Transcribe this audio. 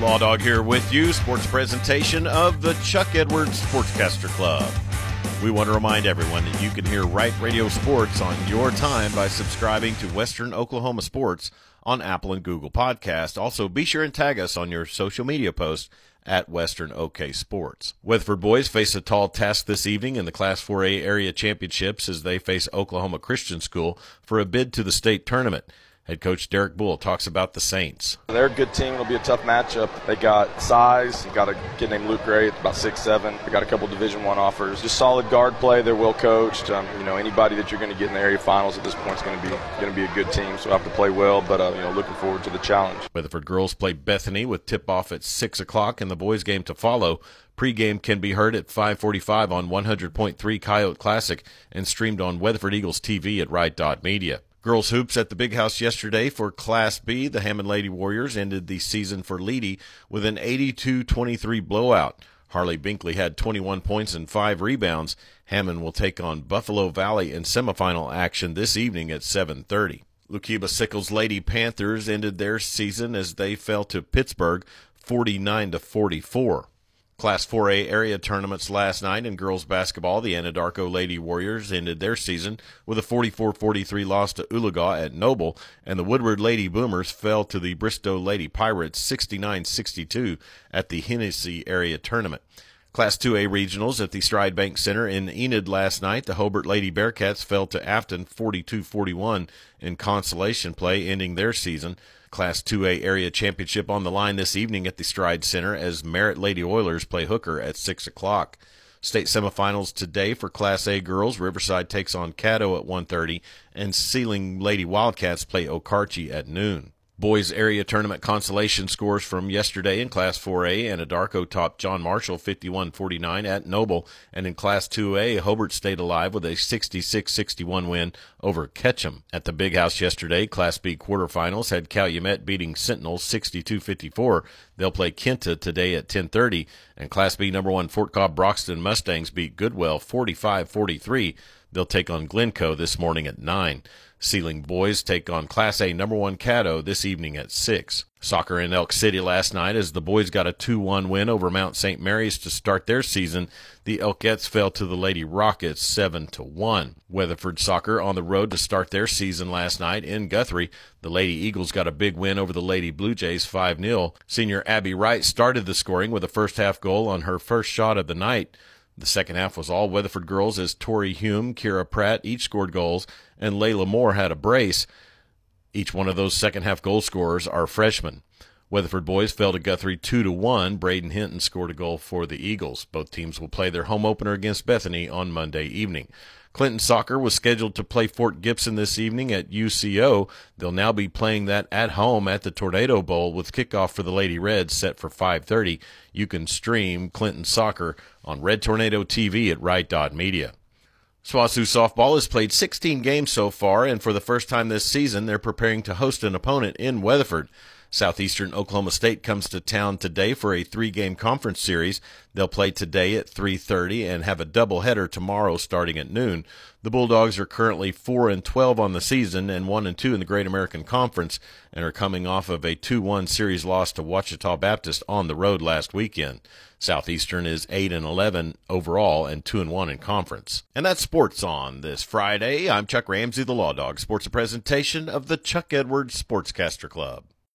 Law Dog here with you, sports presentation of the Chuck Edwards Sportscaster Club. We want to remind everyone that you can hear Right Radio Sports on your time by subscribing to Western Oklahoma Sports on Apple and Google Podcast. Also, be sure and tag us on your social media posts at Western OK Sports. Weatherford boys face a tall task this evening in the Class 4A area championships as they face Oklahoma Christian School for a bid to the state tournament. Head coach Derek Bull talks about the Saints. They're a good team. It'll be a tough matchup. They got size. Got a kid named Luke Gray, about six seven. They got a couple Division One offers. Just solid guard play. They're well coached. Um, you know, anybody that you're going to get in the area finals at this point is going to be going to be a good team. So we have to play well. But uh, you know, looking forward to the challenge. Weatherford girls play Bethany with tip off at six o'clock, and the boys game to follow. Pregame can be heard at 5:45 on 100.3 Coyote Classic and streamed on Weatherford Eagles TV at Right Dot Media. Girls hoops at the Big House yesterday for Class B. The Hammond Lady Warriors ended the season for Leedey with an 82-23 blowout. Harley Binkley had 21 points and 5 rebounds. Hammond will take on Buffalo Valley in semifinal action this evening at 7:30. Lookeba Sickles Lady Panthers ended their season as they fell to Pittsburgh 49 to 44. Class 4A area tournaments last night in girls basketball, the Anadarko Lady Warriors ended their season with a 44-43 loss to Oologah at Noble, and the Woodward Lady Boomers fell to the Bristow Lady Pirates 69-62 at the Hennessey area tournament. Class 2A regionals at the Stride Bank Center in Enid last night. The Hobart Lady Bearcats fell to Afton 42-41 in consolation play, ending their season. Class 2A area championship on the line this evening at the Stride Center as Merritt Lady Oilers play Hooker at 6 o'clock. State semifinals today for Class A girls. Riverside takes on Caddo at 1.30, and Seiling Lady Wildcats play Okarche at noon. Boys area tournament consolation scores from yesterday in Class 4A. and Anadarko topped John Marshall 51-49 at Noble, and in Class 2A, Hobart stayed alive with a 66-61 win over Ketchum. At the Big House yesterday, Class B quarterfinals had Calumet beating Sentinel 62-54. They'll play Kinta today at 10:30, and Class B number 1 Fort Cobb Broxton Mustangs beat Goodwell 45-43. They'll take on Glencoe this morning at 9. Seiling boys take on Class A number one Caddo this evening at 6. Soccer in Elk City last night as the boys got a 2-1 win over Mount St. Mary's to start their season. The Elkettes fell to the Lady Rockets 7 to 1. Weatherford Soccer on the road to start their season last night in Guthrie. The Lady Eagles got a big win over the Lady Blue Jays 5-0. Senior Abby Wright started the scoring with a first half goal on her first shot of the night. The second half was all Weatherford girls as Tori Hume, Kira Pratt each scored goals, and Layla Moore had a brace. Each one of those second half goal scorers are freshmen. Weatherford boys fell to Guthrie 2 to 1. Braden Hinton scored a goal for the Eagles. Both teams will play their home opener against Bethany on Monday evening. Clinton Soccer was scheduled to play Fort Gibson this evening at UCO. They'll now be playing that at home at the Tornado Bowl with kickoff for the Lady Reds set for 5:30. You can stream Clinton Soccer on Red Tornado TV at Right Media. SWOSU softball has played 16 games so far, and for the first time this season, they're preparing to host an opponent in Weatherford. Southeastern Oklahoma State comes to town today for a three-game conference series. They'll play today at 3:30 and have a doubleheader tomorrow starting at noon. The Bulldogs are currently 4 and 12 on the season and 1 and 2 in the Great American Conference and are coming off of a 2-1 series loss to Ouachita Baptist on the road last weekend. Southeastern is 8 and 11 overall and 2 and 1 in conference. And that's sports on this Friday. I'm Chuck Ramsey, the Law Dog. Sports a presentation of the Chuck Edwards Sportscaster Club.